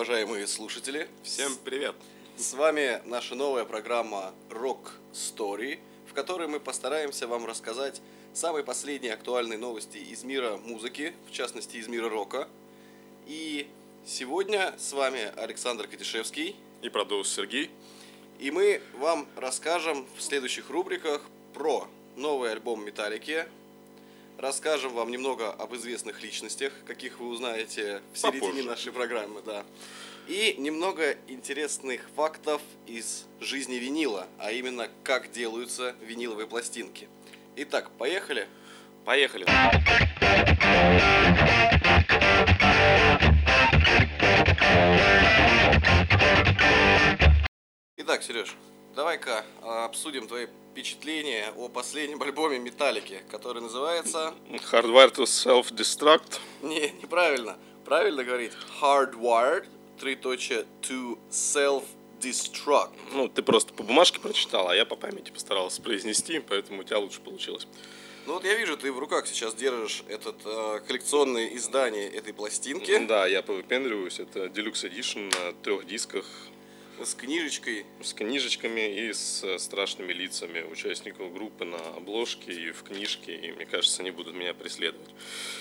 уважаемые слушатели. Всем привет! С вами наша новая программа Rock Story, в которой мы постараемся вам рассказать самые последние актуальные новости из мира музыки, в частности из мира рока. И сегодня с вами Александр Катишевский. И продюсер Сергей. И мы вам расскажем в следующих рубриках про новый альбом Металлики, расскажем вам немного об известных личностях, каких вы узнаете в середине Попозже. нашей программы, да. И немного интересных фактов из жизни винила, а именно как делаются виниловые пластинки. Итак, поехали. Поехали! Итак, Сереж, давай-ка а, обсудим твои впечатления о последнем альбоме Металлики, который называется... Hardware to Self-Destruct. Не, неправильно. Правильно говорить hardwired, троеточие, to self-destruct. Ну, ты просто по бумажке прочитал, а я по памяти постарался произнести, поэтому у тебя лучше получилось. Ну вот я вижу, ты в руках сейчас держишь этот э, коллекционное издание этой пластинки Да, я повыпендриваюсь. Это Deluxe Edition на трех дисках с книжечкой. с книжечками и с э, страшными лицами участников группы на обложке и в книжке. И мне кажется, они будут меня преследовать.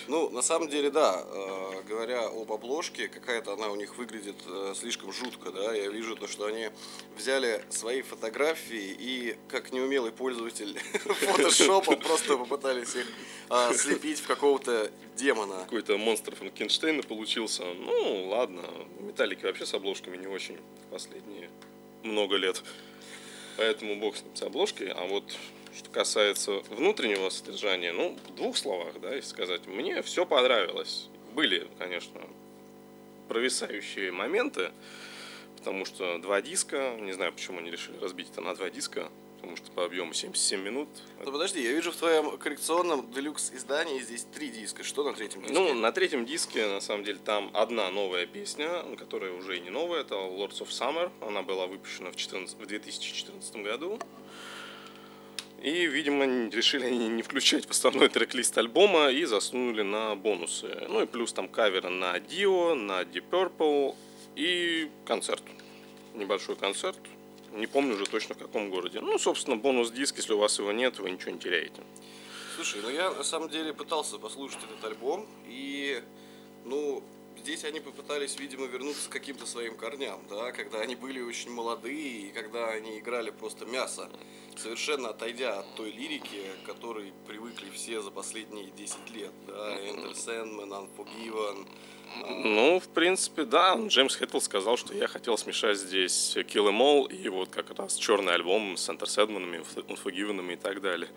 Ну, на самом деле, да, э, говоря об обложке, какая-то она у них выглядит э, слишком жутко, да. Я вижу то, что они взяли свои фотографии и, как неумелый пользователь фотошопа, просто попытались их слепить в какого-то демона. Какой-то монстр Франкенштейна получился. Ну, ладно. Металлики вообще с обложками не очень в последние много лет. Поэтому бог с ним с обложкой. А вот что касается внутреннего содержания, ну, в двух словах, да, если сказать, мне все понравилось. Были, конечно, провисающие моменты, потому что два диска, не знаю, почему они решили разбить это на два диска, потому что по объему 77 минут. Ну подожди, я вижу в твоем коллекционном делюкс издании здесь три диска. Что на третьем диске? Ну, на третьем диске, на самом деле, там одна новая песня, которая уже и не новая, это Lords of Summer. Она была выпущена в, 14 в 2014 году. И, видимо, решили они не включать в основной трек-лист альбома и засунули на бонусы. Ну и плюс там каверы на Dio, на Deep Purple и концерт. Небольшой концерт. Не помню уже точно в каком городе. Ну, собственно, бонус-диск, если у вас его нет, вы ничего не теряете. Слушай, ну я на самом деле пытался послушать этот альбом, и, ну, здесь они попытались, видимо, вернуться к каким-то своим корням, да, когда они были очень молодые, и когда они играли просто мясо, совершенно отойдя от той лирики, к которой привыкли все за последние 10 лет, да, Enter Sandman, Unforgiven, а, Ну, в принципе, да. Джеймс Хэттл сказал, что я хотел смешать здесь Kill Em All и вот как раз черный альбом с Enter Сэдманами, Unforgiven и так далее.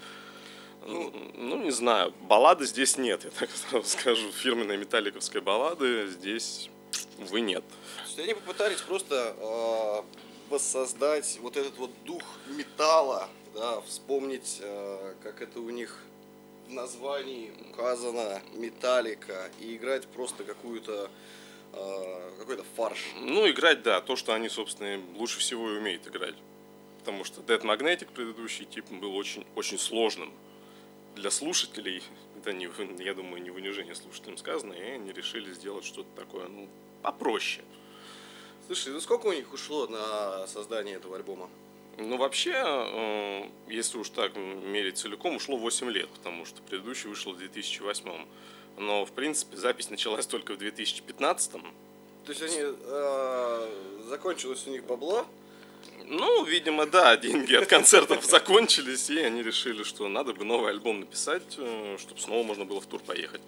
Ну, ну, не знаю. Баллады здесь нет, я так сразу скажу. Фирменной металликовской баллады здесь, увы, нет. То есть они попытались просто э, воссоздать вот этот вот дух металла, да, вспомнить, э, как это у них в названии указано металлика, и играть просто какую-то э, какой-то фарш. Ну, играть, да, то, что они, собственно, лучше всего и умеют играть. Потому что Dead Magnetic предыдущий тип был очень, очень сложным для слушателей. Это, не, я думаю, не в унижение слушателям сказано, и они решили сделать что-то такое, ну, попроще. Слушай, ну сколько у них ушло на создание этого альбома? Ну, вообще, э, если уж так мерить целиком, ушло 8 лет, потому что предыдущий вышел в 2008. Но, в принципе, запись началась только в 2015. То есть они э, закончилось у них бабло, Ну, видимо, да, деньги от концертов закончились, и они решили, что надо бы новый альбом написать, чтобы снова можно было в тур поехать.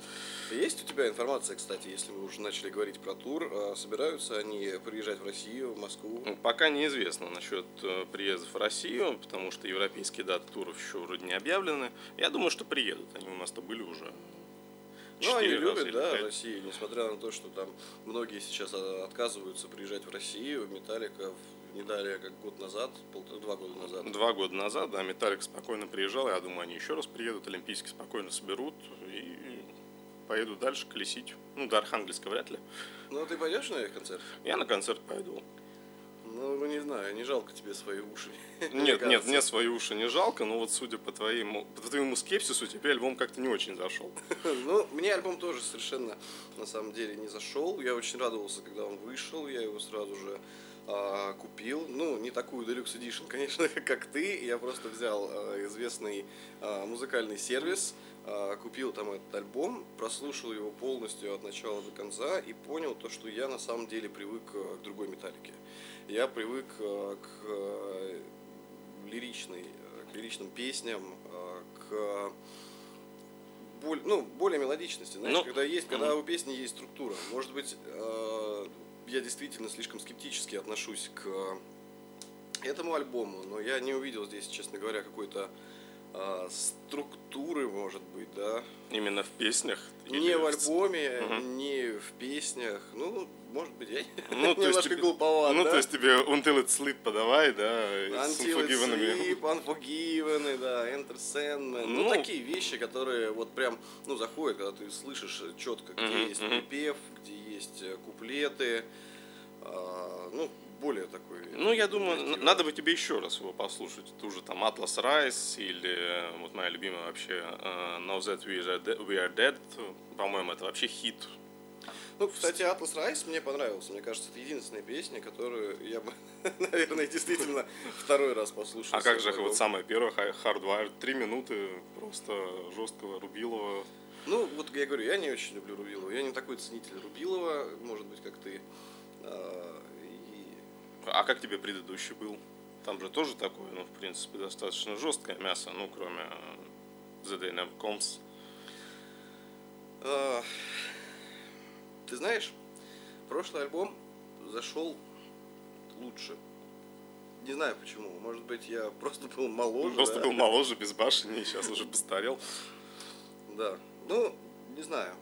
Есть у тебя информация, кстати, если мы уже начали говорить про тур, э, собираются они приезжать в Россию, в Москву? Ну, Пока неизвестно насчет э, приездов в Россию, потому что европейские даты туров еще вроде не объявлены. Я думаю, что приедут. Они у нас-то были уже. Ну, они любят, да. Россию, несмотря на то, что там многие сейчас а, отказываются приезжать в Россию. Металлика не далее, как год назад, полтора, два года назад. Два года назад, да, Металлик спокойно приезжал. Я думаю, они еще раз приедут, Олимпийский спокойно соберут и поедут дальше колесить. Ну, до Архангельска вряд ли. Ну, а ты пойдешь на их концерт? Я на концерт пойду. Ну, не знаю, не жалко тебе свои уши. Нет, нет, мне свои уши не жалко, но вот судя по твоему, по твоему скепсису, тебе альбом как-то не очень зашел. Ну, мне альбом тоже совершенно на самом деле не зашел. Я очень радовался, когда он вышел. Я его сразу же а, купил. Ну, не такую Deluxe Edition, конечно, как ты. Я просто взял а, известный а, музыкальный сервис, купил там этот альбом, прослушал его полностью от начала до конца и понял то, что я на самом деле привык к другой металлике. Я привык к лиричной, к лиричным песням, к ну, более мелодичности, знаешь, Ну, когда есть, когда у песни есть структура. Может быть, э, я действительно слишком скептически отношусь к этому альбому, но я не увидел здесь, честно говоря, какой-то э, структуры, может быть, да. Именно в песнях? Не в альбоме, Мгм. не в песнях. Ну, может быть, я Ну, немножко тебе- глуповат, Ну, да? то есть тебе Until It Sleep подавай, да, с Until Unforgiven. Sleep, Unforgiven, да, Enter Sandman. Ну, Ну. такие вещи, которые вот прям, ну, заходят, когда ты слышишь четко, где Мгм, есть припев, где есть э, куплеты. А, ну, более такой... Ну, я думаю, позитивный. надо бы тебе еще раз его послушать. Ту же там Atlas Rise или э, вот моя любимая вообще э, Now That We Are Dead, we are dead. По-моему, это вообще хит. Ну, кстати, Atlas Rise мне понравился. Мне кажется, это единственная песня, которую я бы, наверное, действительно второй раз послушал. А как же вот самая первая Hardwired? Три минуты просто жесткого Рубилова. Ну, вот я говорю, я не очень люблю Рубилова. Я не такой ценитель Рубилова, может быть, как ты. А, как тебе предыдущий был? Там же тоже такое, ну, в принципе, достаточно жесткое мясо, ну, кроме э, The Day Never Comes. А, Ты знаешь, прошлый альбом зашел лучше. Не знаю почему. Может быть, я просто был моложе. Просто да? был моложе, безбашеннее, сейчас уже постарел. Да. Ну, не знаю.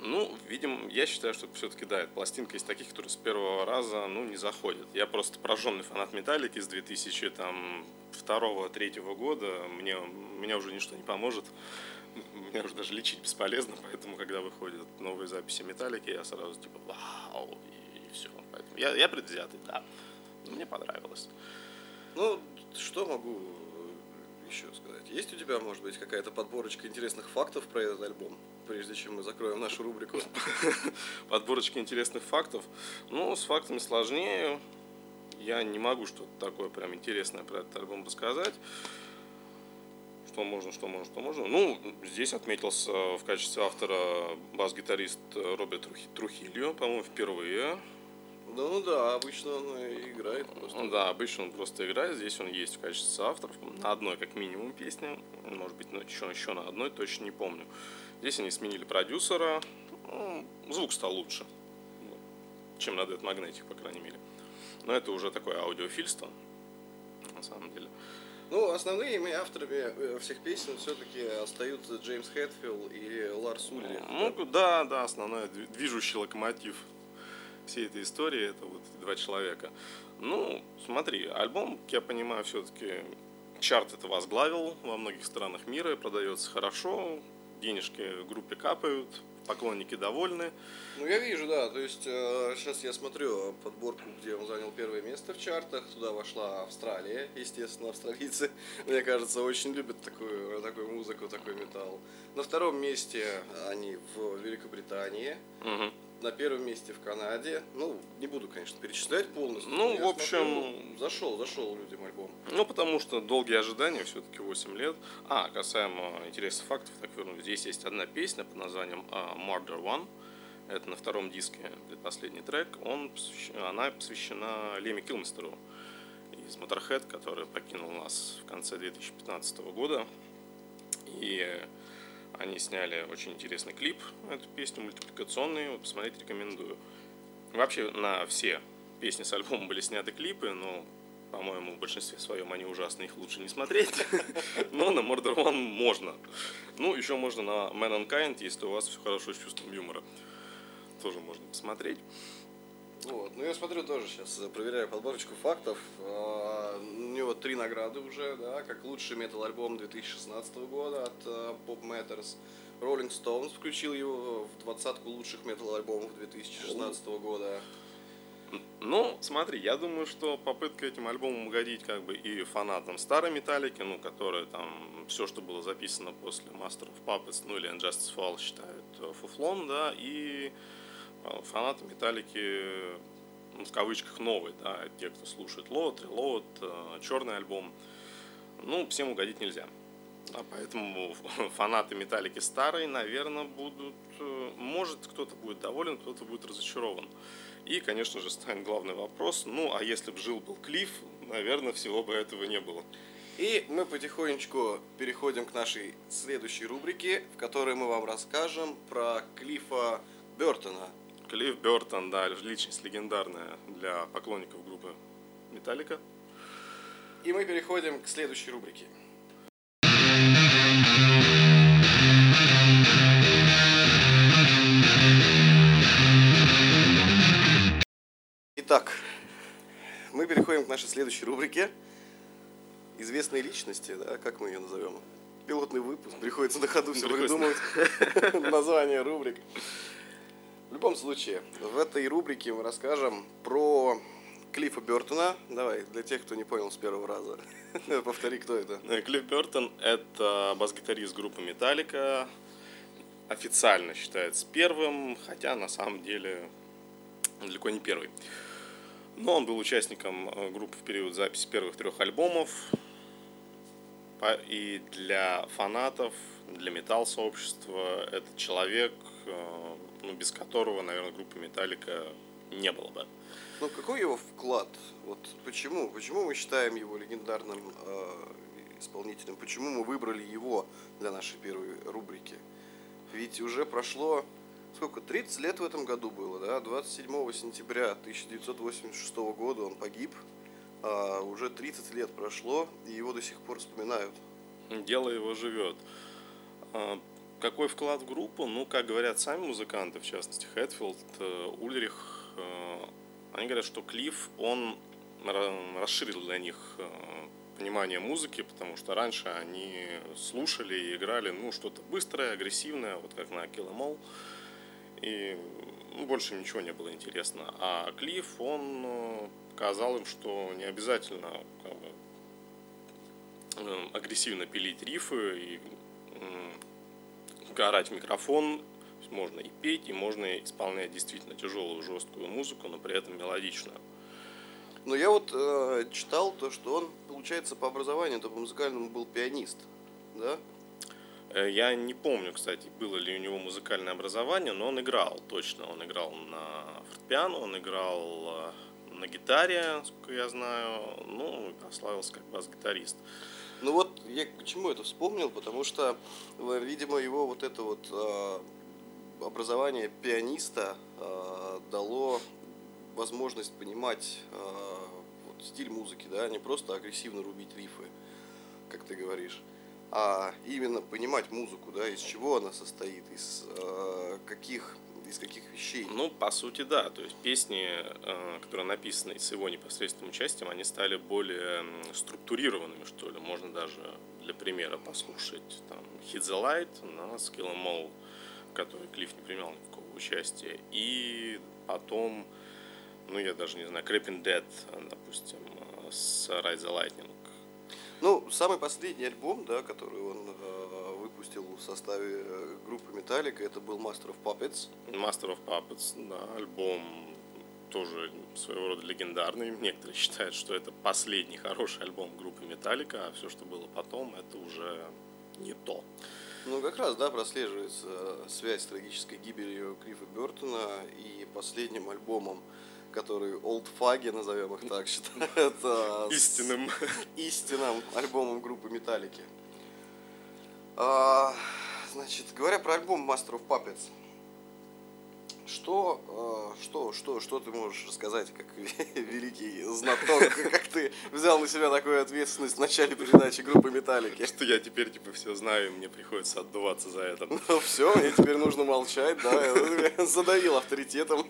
Ну, видимо, я считаю, что все-таки, да, пластинка из таких, которые с первого раза, ну, не заходят. Я просто пораженный фанат Металлики с 2002-2003 года. Мне, мне уже ничто не поможет. Меня уже даже лечить бесполезно, поэтому, когда выходят новые записи Металлики, я сразу типа вау, и, все. Поэтому я, я предвзятый, да. Но мне понравилось. Ну, что могу еще сказать? Есть у тебя, может быть, какая-то подборочка интересных фактов про этот альбом, прежде чем мы закроем нашу рубрику? подборочки интересных фактов. Ну, с фактами сложнее. Я не могу что-то такое прям интересное про этот альбом рассказать. Что можно, что можно, что можно. Ну, здесь отметился в качестве автора бас-гитарист Роберт Трухи- Трухильо, по-моему, впервые. Ну да, обычно он играет просто. Ну Да, обычно он просто играет, здесь он есть в качестве авторов, на одной как минимум песне, может быть, еще, еще на одной, точно не помню. Здесь они сменили продюсера, ну, звук стал лучше, чем на Dead Magnetic, по крайней мере. Но это уже такое аудиофильство, на самом деле. Ну, основными авторами э, всех песен все-таки остаются Джеймс Хэтфилл и Ларс Улли. Ну, да, да, основной дви- движущий локомотив всей этой истории это вот эти два человека. Ну, смотри, альбом, как я понимаю, все-таки чарт это возглавил во многих странах мира, продается хорошо, денежки группе капают, поклонники довольны. Ну, я вижу, да. То есть, сейчас я смотрю подборку, где он занял первое место в чартах. Туда вошла Австралия. Естественно, австралийцы, мне кажется, очень любят такую, такую музыку, такой металл. На втором месте они в Великобритании. Мгм. На первом месте в Канаде. Ну, не буду, конечно, перечислять полностью. Ну, в общем- смотрю, зашел, зашел людям альбом. Ну, потому что долгие ожидания, все-таки 8 лет. А, касаемо интересных фактов, так верну, здесь есть одна песня под названием а, Murder One. Это на втором диске, предпоследний трек. Он, она посвящена Леми Килмистеру из Motorhead, который покинул нас в конце 2015 года. И они сняли очень интересный клип на эту песню, мультипликационный. Вот посмотреть рекомендую. Вообще на все песни с альбома были сняты клипы, но, по-моему, в большинстве своем они ужасны, их лучше не смотреть. Но на Murder One можно. Ну, еще можно на Man Unkind, если у вас все хорошо с чувством юмора. Тоже можно посмотреть. Вот. Ну, я смотрю тоже сейчас, проверяю подборочку фактов. А, У него три награды уже, да, как лучший метал-альбом 2016 года от а, Pop Matters. Rolling Stones включил его в двадцатку лучших метал-альбомов 2016 года. Ну, смотри, я думаю, что попытка этим альбомом угодить как бы и фанатам старой металлики, ну, которые там все, что было записано после Master of Puppets, ну или Injustice Fall считают э, фуфлом, да, и э, фанаты металлики, ну, в кавычках, новый, да, те, кто слушает Load, Reload, э, черный альбом, ну, всем угодить нельзя. А поэтому фанаты металлики старой, наверное, будут... Может, кто-то будет доволен, кто-то будет разочарован. И, конечно же, станет главный вопрос, ну, а если бы жил был Клифф, наверное, всего бы этого не было. И мы потихонечку переходим к нашей следующей рубрике, в которой мы вам расскажем про Клиффа Бертона. Клифф Бертон, да, личность легендарная для поклонников группы Металлика. И мы переходим к следующей рубрике. Итак, мы переходим к нашей следующей рубрике. Известные личности, да, как мы ее назовем? Пилотный выпуск. Приходится на ходу все придумывать название рубрик. В любом случае, в этой рубрике мы расскажем про Клиффа Бертона. Давай, для тех, кто не понял с первого раза, повтори, кто это. Э, Клифф Бертон – это бас-гитарист группы Металлика. Официально считается первым, хотя на самом деле далеко не первый. Но он был участником э, группы в период записи первых трех альбомов. И для фанатов, для металл-сообщества это человек, э, ну, без которого, наверное, группы Металлика не было бы. Ну, какой его вклад? Вот почему? Почему мы считаем его легендарным э, исполнителем? Почему мы выбрали его для нашей первой рубрики? Ведь уже прошло сколько, 30 лет в этом году было, да? 27 сентября 1986 года он погиб. А уже 30 лет прошло, и его до сих пор вспоминают. Дело его живет. Какой вклад в группу? Ну, как говорят сами музыканты, в частности, Хэтфилд, э, Ульрих, э, они говорят, что Клифф, он расширил для них э, понимание музыки, потому что раньше они слушали и играли ну, что-то быстрое, агрессивное, вот как на Kill Em All и ну, больше ничего не было интересно. А Клифф, он показал им, что не обязательно как бы, агрессивно пилить рифы и орать в микрофон, можно и петь, и можно исполнять действительно тяжелую, жесткую музыку, но при этом мелодичную. Но я вот э, читал то, что он, получается, по образованию, то по музыкальному был пианист, да? Э, я не помню, кстати, было ли у него музыкальное образование, но он играл, точно. Он играл на фортепиано, он играл э, на гитаре, сколько я знаю, ну, прославился как бас-гитарист. Ну вот, я почему это вспомнил, потому что, э, видимо, его вот это вот э, образование пианиста э, дало возможность понимать э, вот, стиль музыки, да, не просто агрессивно рубить рифы, как ты говоришь а именно понимать музыку, да, из чего она состоит, из э, каких из каких вещей? Ну, по сути, да. То есть песни, э, которые написаны с его непосредственным участием, они стали более структурированными, что ли. Можно даже для примера послушать там Hit the Light на Skill Mall, в которой Клифф не принимал никакого участия. И потом, ну, я даже не знаю, Creeping Dead, допустим, с Ride the Lightning ну, самый последний альбом, да, который он э, выпустил в составе э, группы Metallica, это был Master of Puppets. Master of Puppets, да, альбом тоже своего рода легендарный. Некоторые считают, что это последний хороший альбом группы Metallica, а все, что было потом, это уже не то. Ну, как раз, да, прослеживается связь с трагической гибелью Клиффа Бертона и последним альбомом который олдфаги, назовем их так, считают истинным. истинным альбомом группы Металлики. А, значит, говоря про альбом Master of Puppets, что, э, что, что, что ты можешь рассказать, как великий знаток, как ты взял на себя такую ответственность в начале передачи группы Металлики? Что я теперь типа все знаю, и мне приходится отдуваться за это. Ну все, мне теперь нужно молчать, да, задавил авторитетом.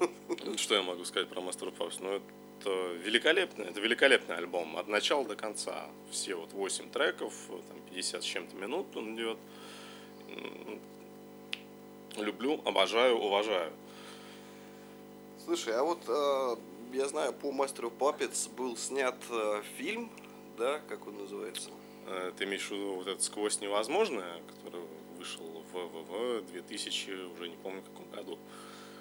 Что я могу сказать про Master of Puppets? Ну, это великолепный, это великолепный альбом от начала до конца. Все вот 8 треков, там 50 с чем-то минут он идет. Люблю, обожаю, уважаю. Слушай, а вот э, я знаю, по of Puppets был снят э, фильм, да, как он называется? Э, ты имеешь в виду вот этот «Сквозь невозможное», который вышел в, в, в 2000, уже не помню, каком году.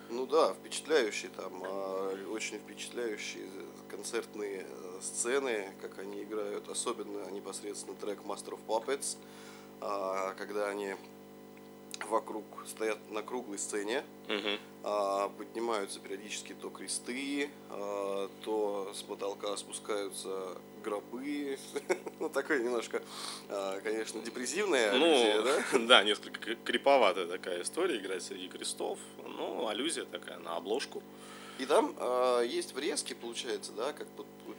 Ну да, впечатляющие там, э, очень впечатляющие концертные э, сцены, как они играют, особенно непосредственно трек Master of Puppets, когда они вокруг стоят на круглой сцене, Мгм. а, поднимаются периодически то кресты, а, то с потолка спускаются гробы. Ну, такое немножко, а, конечно, депрессивное аллюзия, Ну, да? да, несколько кри- криповатая такая история, играть среди крестов. Ну, аллюзия такая на обложку. И там а, есть врезки, получается, да, как вот, вот,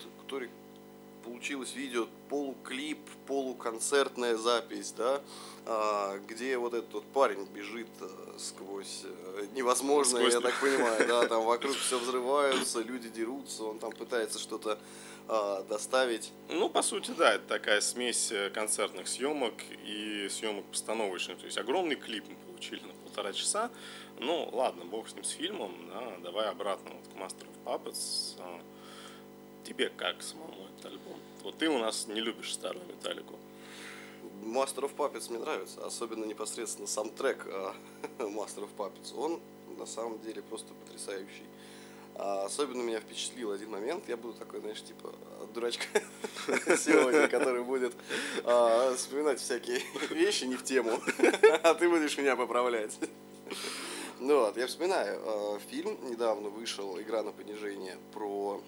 получилось видео полуклип, полуконцертная запись, да, а, где вот этот вот парень бежит а, сквозь э, невозможное, Сквозь- я так понимаю, да, там вокруг все взрываются, люди дерутся, он там пытается что-то а, доставить. Ну, по сути, да, это такая смесь э, концертных съемок и съемок постановочных. То есть огромный клип мы получили на полтора часа. Ну, ладно, бог с ним, с фильмом, да, давай обратно вот к Master of Puppets. Тебе как самому этот альбом? Вот ты у нас не любишь старую металлику. Master of Puppets мне нравится, особенно непосредственно сам трек а, Master of Puppets. Он на самом деле просто потрясающий. А особенно меня впечатлил один момент. Я буду такой, знаешь, типа дурачка сегодня, который будет а, вспоминать всякие вещи не в тему, а ты будешь меня поправлять. Ну вот, я вспоминаю, а, фильм недавно вышел, «Игра на понижение», про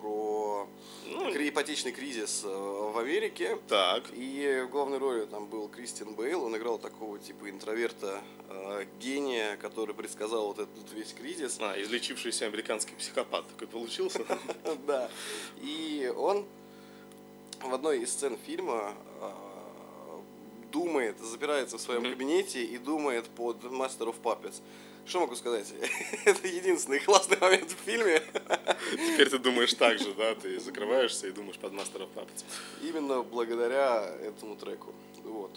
про Ну, ипотечный кризис э, в Америке. так. И в главной роли там был Кристиан Бейл. Он играл такого типа интроверта, э, гения, который предсказал вот этот весь кризис. А, излечившийся американский психопат такой получился. Да. И он в одной из сцен фильма э, думает, запирается в своем кабинете и думает под Master of Puppets. Что могу сказать? Это единственный классный момент в фильме. Теперь ты думаешь так же, да? Ты закрываешься и думаешь под Master of Puppets. Именно благодаря этому треку. Вот.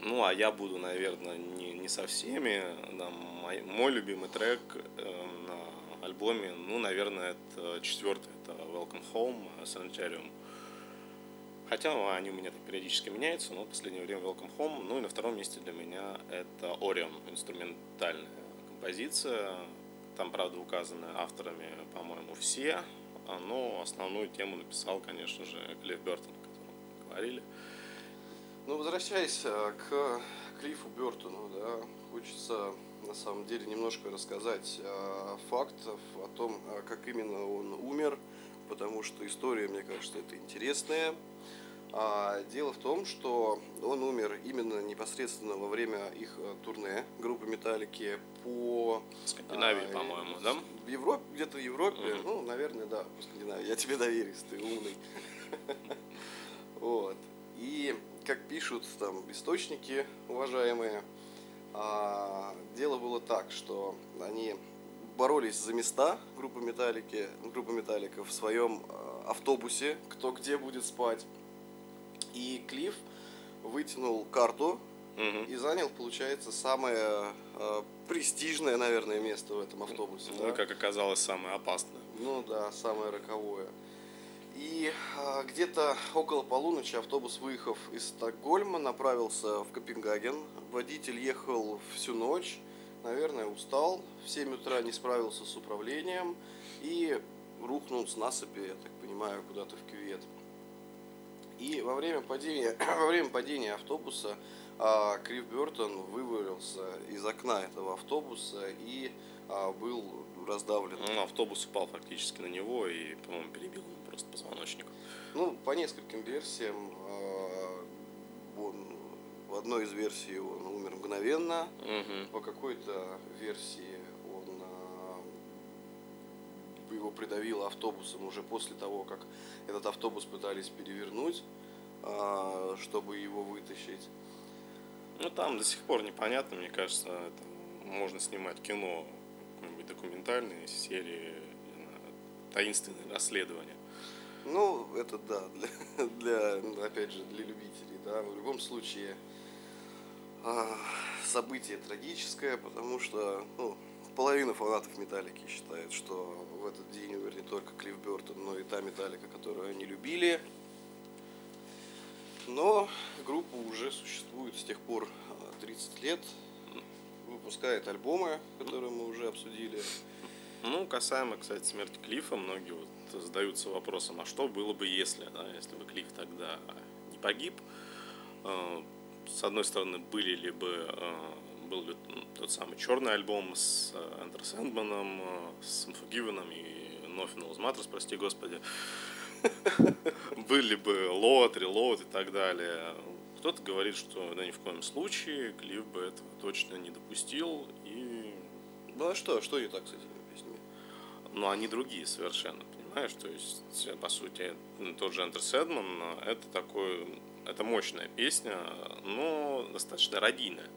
Ну, а я буду, наверное, не, не со всеми. Да, мой, мой любимый трек э, на альбоме, ну, наверное, это четвертый, это Welcome Home Sanitarium. Хотя они у меня так периодически меняются, но в последнее время Welcome Home. Ну и на втором месте для меня это Orion, инструментальная композиция. Там, правда, указаны авторами, по-моему, все. А, Но основную тему написал, конечно же, Клифф Бертон, о котором мы говорили. Ну, возвращаясь э, к Клиффу Бертону, да, хочется на самом деле немножко рассказать э, фактов о том, как именно он умер, потому что история, мне кажется, это интересная. А, дело в том, что он умер именно непосредственно во время их э, турне группы Металлики по Скандинавии, а, по-моему, да? В Европе, где-то в Европе, Мгм. ну, наверное, да, по Скандинавии. Я тебе доверюсь, ты умный. Вот. И как пишут там источники уважаемые, а, дело было так, что они боролись за места группы Металлики, группы Металлика в своем а, автобусе, кто где будет спать. И Клифф вытянул карту Мгм. и занял, получается, самое э, престижное, наверное, место в этом автобусе. Ну, да? как оказалось, самое опасное. Ну да, самое роковое. И а, где-то около полуночи автобус, выехав из Стокгольма, направился в Копенгаген. Водитель ехал всю ночь, наверное, устал, в 7 утра не справился с управлением и рухнул с насыпи, я так понимаю, куда-то в кювет. И во время падения, во время падения автобуса а, Крив Бертон вывалился из окна этого автобуса и а, был раздавлен. Ну, автобус упал фактически на него и, по-моему, перебил ему просто позвоночник. Ну, по нескольким версиям, а, он, в одной из версий он умер мгновенно, Мгм. по какой-то версии его придавило автобусом уже после того, как этот автобус пытались перевернуть, а, чтобы его вытащить. Ну, там до сих пор непонятно, мне кажется, это можно снимать кино, какой-нибудь документальные серии, таинственные расследования. Ну, это да, для, для, опять же, для любителей, да. В любом случае, а, событие трагическое, потому что, ну, половина фанатов Металлики считает, что в этот день умер не только Клифф Бертон, но и та Металлика, которую они любили. Но группа уже существует с тех пор 30 а, лет, выпускает альбомы, которые мы уже обсудили. Ну, касаемо, кстати, смерти Клифа, многие вот задаются вопросом, а что было бы, если, да, если бы Клифф тогда не погиб? А, с одной стороны, были ли бы а, был тот самый черный альбом с Энтер Сэндманом, с Unforgiven и Nothing Else Matters, прости господи. Были бы Load, Reload и так далее. Кто-то говорит, что да ни в коем случае, Клифф бы этого точно не допустил. И... Ну а что, что не так с этими песнями? Ну, они другие совершенно, понимаешь? То есть, по сути, тот же Enter Сэдман, это такой, это мощная песня, но достаточно родийная.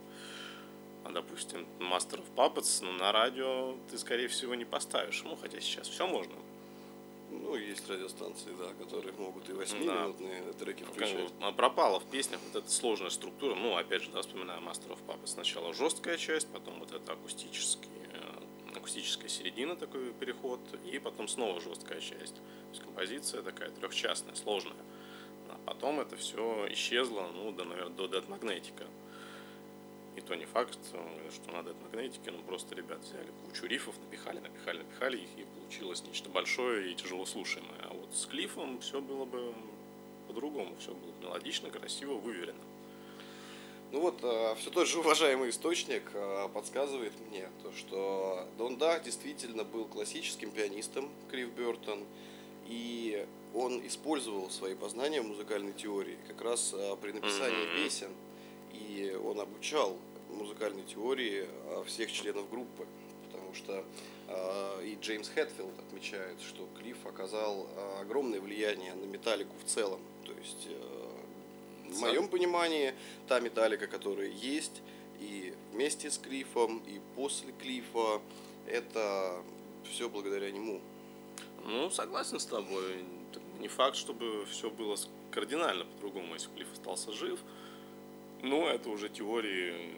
А, допустим, Master of Puppets, на радио ты, скорее всего, не поставишь. Ну, хотя сейчас все можно. Ну, есть радиостанции, да, которые могут и 8-минутные да. треки включать. Как бы, пропала в песнях вот эта сложная структура. Ну, опять же, да, вспоминаю Master of Puppets. Сначала жесткая часть, потом вот это акустический, э, акустическая середина, такой переход, и потом снова жесткая часть. То есть композиция такая трехчастная, сложная. А потом это все исчезло, ну, до, наверное, до Dead Magnetic. И то не факт, что надо от магнетики, но просто ребят взяли кучу рифов, напихали, напихали, напихали их, и получилось нечто большое и тяжело слушаемое. А вот с Клиффом все было бы по-другому, все было бы мелодично, красиво, выверено. Ну вот, а, все тот же уважаемый источник а, подсказывает мне, то, что Дон Да действительно был классическим пианистом, Клифф Бертон, и он использовал свои познания в музыкальной теории как раз при написании mm-hmm. песен, и он обучал музыкальной теории а, всех членов группы, потому что а, и Джеймс Хэтфилд отмечает, что Клифф оказал а, огромное влияние на металлику в целом. То есть, э, в моем понимании, та металлика, которая есть, и вместе с Клиффом, и после Клиффа, это все благодаря нему. Ну, согласен с тобой. Не факт, чтобы все было кардинально по-другому, если Клифф остался жив. Но это уже теории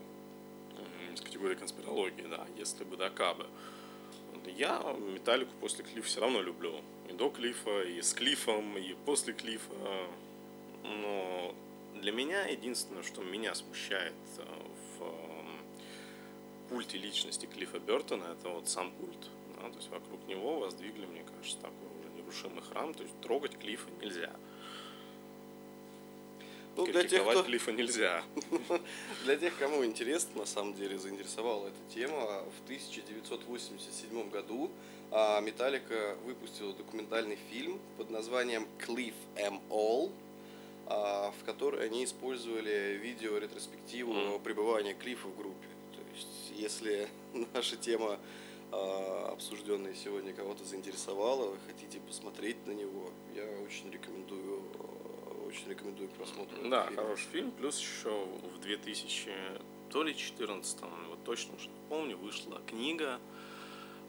из категории конспирологии, да, если бы до Кабы. Я Металлику после Клиффа все равно люблю. И до Клиффа, и с Клиффом, и после Клиффа. Но для меня единственное, что меня смущает э, в культе личности Клиффа Бертона, это вот сам культ. Да, то есть вокруг него воздвигли, мне кажется, такой уже нерушимый храм. То есть трогать Клиффа нельзя. Ну, для тех, кто... Клиффа нельзя. Для тех, кому интересно, на самом деле, заинтересовала эта тема, в 1987 году а, Металлика выпустила документальный фильм под названием Cliff M. All, а, в которой они использовали видео-ретроспективу mm. пребывания Клиффа в группе. То есть, если наша тема а, обсужденная сегодня кого-то заинтересовала, вы хотите посмотреть на него, я очень рекомендую очень рекомендую к просмотру. Да, фильм. хороший фильм. Плюс еще в 2000 то ли 14 вот точно уже не помню, вышла книга,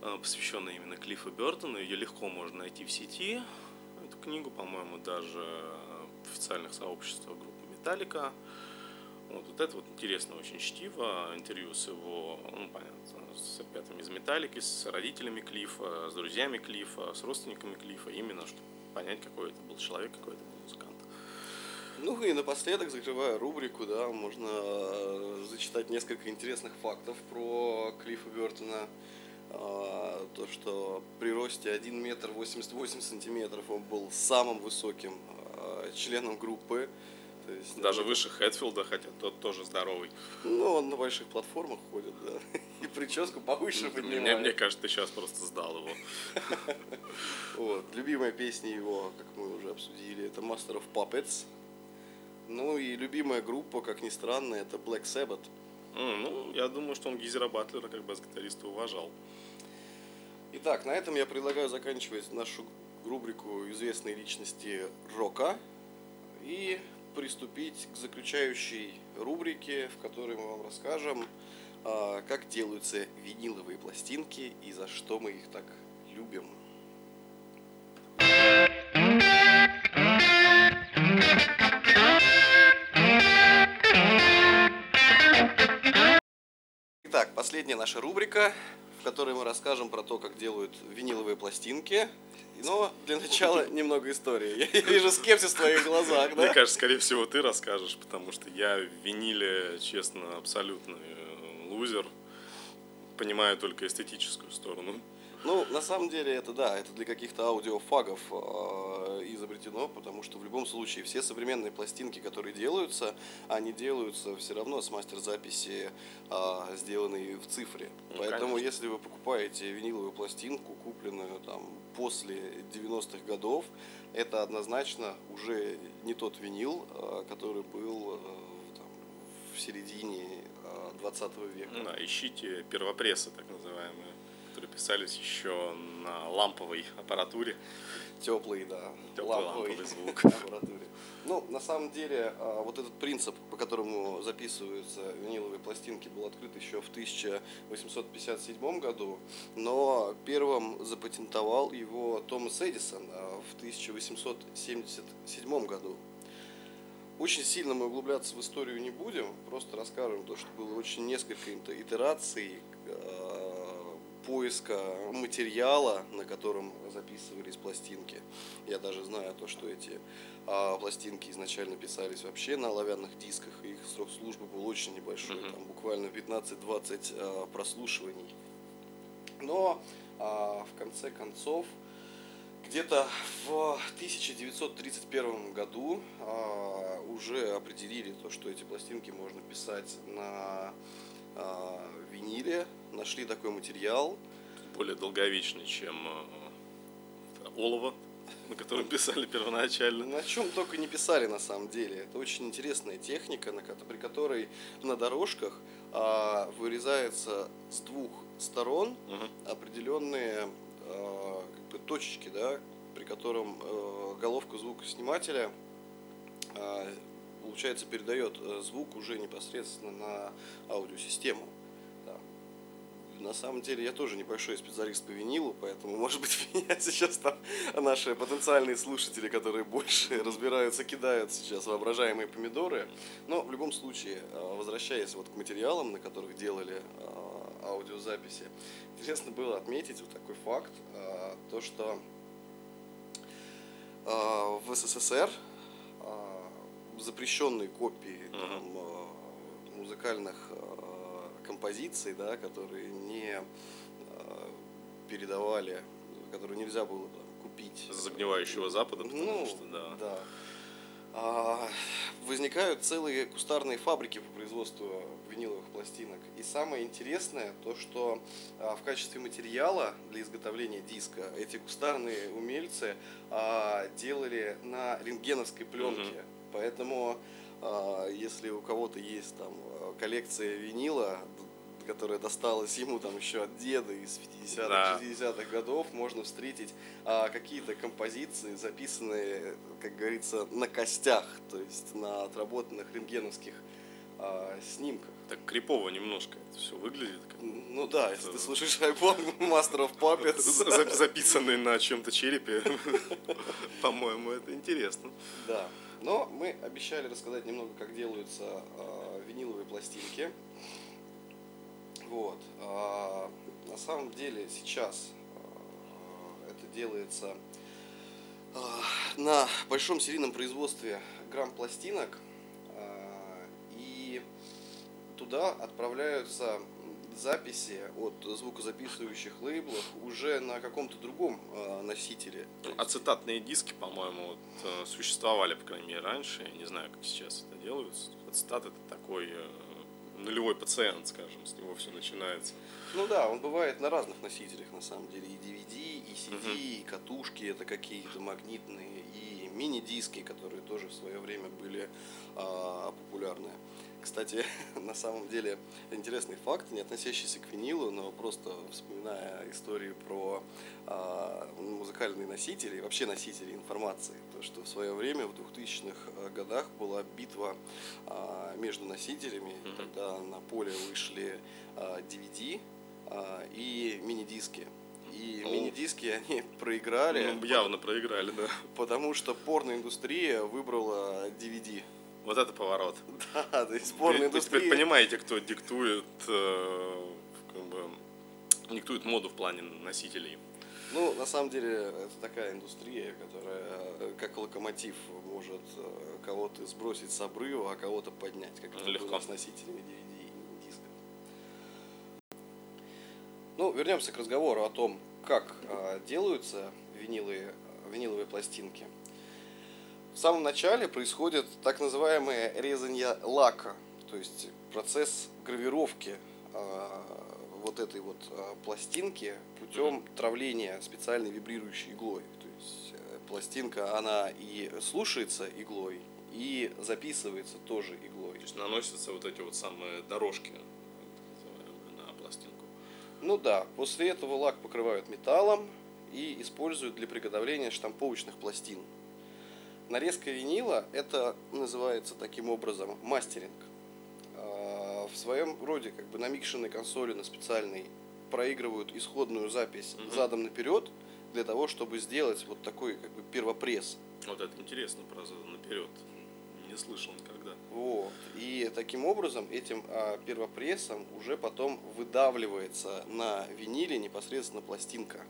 э, посвященная именно Клиффу Бертону. Ее легко можно найти в сети. Эту книгу, по-моему, даже в официальных сообществах группы Металлика. Вот, вот это вот интересно очень чтиво, интервью с его, ну, понятно, с ребятами из Металлики, с родителями Клифа, с друзьями Клифа, с родственниками Клифа, именно чтобы понять, какой это был человек, какой это был музыкант. Ну и напоследок, закрывая рубрику, да, можно э, зачитать несколько интересных фактов про Клиффа Бертона. А, то, что при росте 1 метр 88 сантиметров он был самым высоким а, членом группы. То есть, Даже выше Хэтфилда, хотя тот тоже здоровый. Ну, он на больших платформах ходит, да. И прическу повыше поднимает. Мне, мне кажется, ты сейчас просто сдал его. Вот. Любимая песня его, как мы уже обсудили, это Master of Puppets. Ну и любимая группа, как ни странно, это Black Sabbath. Mm, ну, я думаю, что он Гизера Батлера как бас-гитариста уважал. Итак, на этом я предлагаю заканчивать нашу рубрику «Известные личности рока» и приступить к заключающей рубрике, в которой мы вам расскажем, а, как делаются виниловые пластинки и за что мы их так любим. Последняя наша рубрика, в которой мы расскажем про то, как делают виниловые пластинки. Но для начала немного истории. Я вижу скепсис в твоих глазах, да? Мне кажется, скорее всего, ты расскажешь, потому что я в виниле, честно, абсолютно лузер. Понимаю только эстетическую сторону. Ну, на самом деле, это да, это для каких-то аудиофагов э, изобретено, потому что в любом случае все современные пластинки, которые делаются, они делаются все равно с мастер-записи, э, сделанные в цифре. Ну, Поэтому, конечно. если вы покупаете виниловую пластинку, купленную там после 90-х годов, это однозначно уже не тот винил, э, который был э, там, в середине 20 века. Ну, да, ищите первопрессы, так называемые писались еще на ламповой аппаратуре. Теплый, да. Теплый ламповый, ламповый звук. аппаратуре. Ну, на самом деле, а, вот этот принцип, по которому записываются виниловые пластинки, был открыт еще в 1857 году, но первым запатентовал его Томас Эдисон а, в 1877 году. Очень сильно мы углубляться в историю не будем, просто расскажем то, что было очень несколько итераций а, поиска материала, на котором записывались пластинки. Я даже знаю то, что эти а, пластинки изначально писались вообще на оловянных дисках, и их срок службы был очень небольшой, mm-hmm. там буквально 15-20 а, прослушиваний. Но а, в конце концов, где-то в 1931 году а, уже определили то, что эти пластинки можно писать на а, виниле, нашли такой материал. Более долговечный, чем э, олово, на котором писали первоначально. На чем только не писали на самом деле. Это очень интересная техника, на, при которой на дорожках а, вырезается с двух сторон угу. определенные а, как бы, точечки, да, при котором а, головка звукоснимателя а, получается передает э, звук уже непосредственно на аудиосистему на самом деле я тоже небольшой специалист по винилу, поэтому, может быть, меня сейчас там наши потенциальные слушатели, которые больше разбираются, кидают сейчас воображаемые помидоры. Но в любом случае, э, возвращаясь вот к материалам, на которых делали э, аудиозаписи, интересно было отметить вот такой факт, э, то что в СССР запрещенные копии там, музыкальных композиций, да, которые не э, передавали, которые нельзя было там, купить. Загнивающего Запада, потому ну, что, да. да. А, возникают целые кустарные фабрики по производству виниловых пластинок. И самое интересное, то что а, в качестве материала для изготовления диска эти кустарные умельцы а, делали на рентгеновской пленке. Угу. Поэтому а, если у кого-то есть там коллекция винила, которая досталась ему там еще от деда из 50-х, да. 60-х годов, можно встретить а, какие-то композиции, записанные, как говорится, на костях, то есть на отработанных рентгеновских а, снимках. Так крипово немножко это все выглядит. Как... Ну да, если ты слушаешь альбом Master of Puppets. Записанный на чем-то черепе, по-моему, это интересно. Да. Но мы обещали рассказать немного, как делаются э, виниловые пластинки. Вот. А, на самом деле сейчас а, это делается а, на большом серийном производстве грамм пластинок и туда отправляются записи от звукозаписывающих лейблов уже на каком-то другом носителе. Ацетатные диски, по-моему, вот, э, существовали, по крайней мере, раньше. Я не знаю, как сейчас это делается. Ацетат это такой э, нулевой пациент, скажем, с него все начинается. Ну да, он бывает на разных носителях, на самом деле. И DVD, и CD, угу. и катушки это какие-то магнитные, и мини-диски, которые тоже в свое время были а, популярны. Кстати, на самом деле интересный факт, не относящийся к винилу, но просто вспоминая историю про а, музыкальные носители, вообще носители информации, то, что в свое время, в 2000-х э, годах была битва а, между носителями, mm-hmm. тогда на поле вышли а, DVD а, и мини-диски. И oh. мини-диски они проиграли. Ну, явно проиграли, да. Потому что порноиндустрия выбрала DVD. Вот это поворот. Да, то есть порноиндустрия... Вы теперь понимаете, кто диктует э, как бы, диктует моду в плане носителей. Ну, на самом деле, это такая индустрия, которая э, как локомотив может э, кого-то сбросить с обрыва, а кого-то поднять, как это Легко. было с носителями DVD Ну, вернемся к разговору о том, как а, делаются виниловые, виниловые пластинки. В самом начале происходит так называемое резание лака, то есть процесс гравировки а, вот этой вот а, пластинки путем травления специальной вибрирующей иглой. То есть э, пластинка, она и слушается иглой, и записывается тоже иглой. То есть наносятся вот эти вот самые дорожки Ну да, после этого лак покрывают металлом и используют для приготовления штамповочных пластин. Нарезка винила это называется таким образом мастеринг. А, В своем роде как бы на микшерной консоли на специальной проигрывают исходную запись Мгм. задом наперед для того, чтобы сделать вот такой как бы первопресс. Вот это интересно, про наперед. Не слышал никогда. Вот. И таким образом этим а, первопрессом уже потом выдавливается на виниле непосредственно пластинка.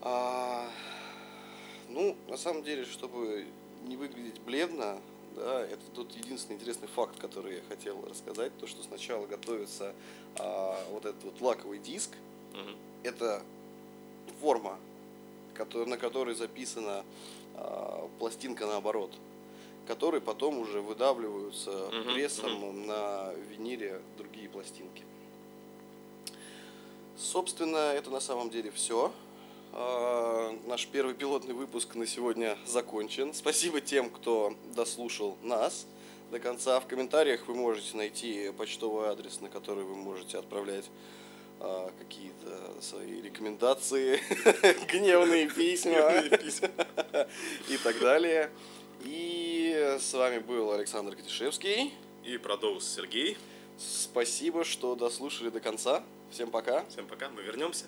А, ну, на самом деле, чтобы не выглядеть бледно, да, это тут единственный интересный факт, который я хотел рассказать, то, что сначала готовится а, вот этот вот лаковый диск, Мгм. это форма, кото- на которой записана а, пластинка наоборот, которые потом уже выдавливаются Мгм, прессом на виниле другие пластинки. Собственно, это на самом деле все. Наш первый пилотный выпуск на сегодня закончен. Спасибо тем, кто дослушал нас до конца. В комментариях вы можете найти почтовый адрес, на который вы можете отправлять а, какие-то свои рекомендации, гневные письма и так далее. И с вами был Александр Катишевский. И Продоус Сергей. Спасибо, что дослушали до конца. Всем пока. Всем пока, мы вернемся.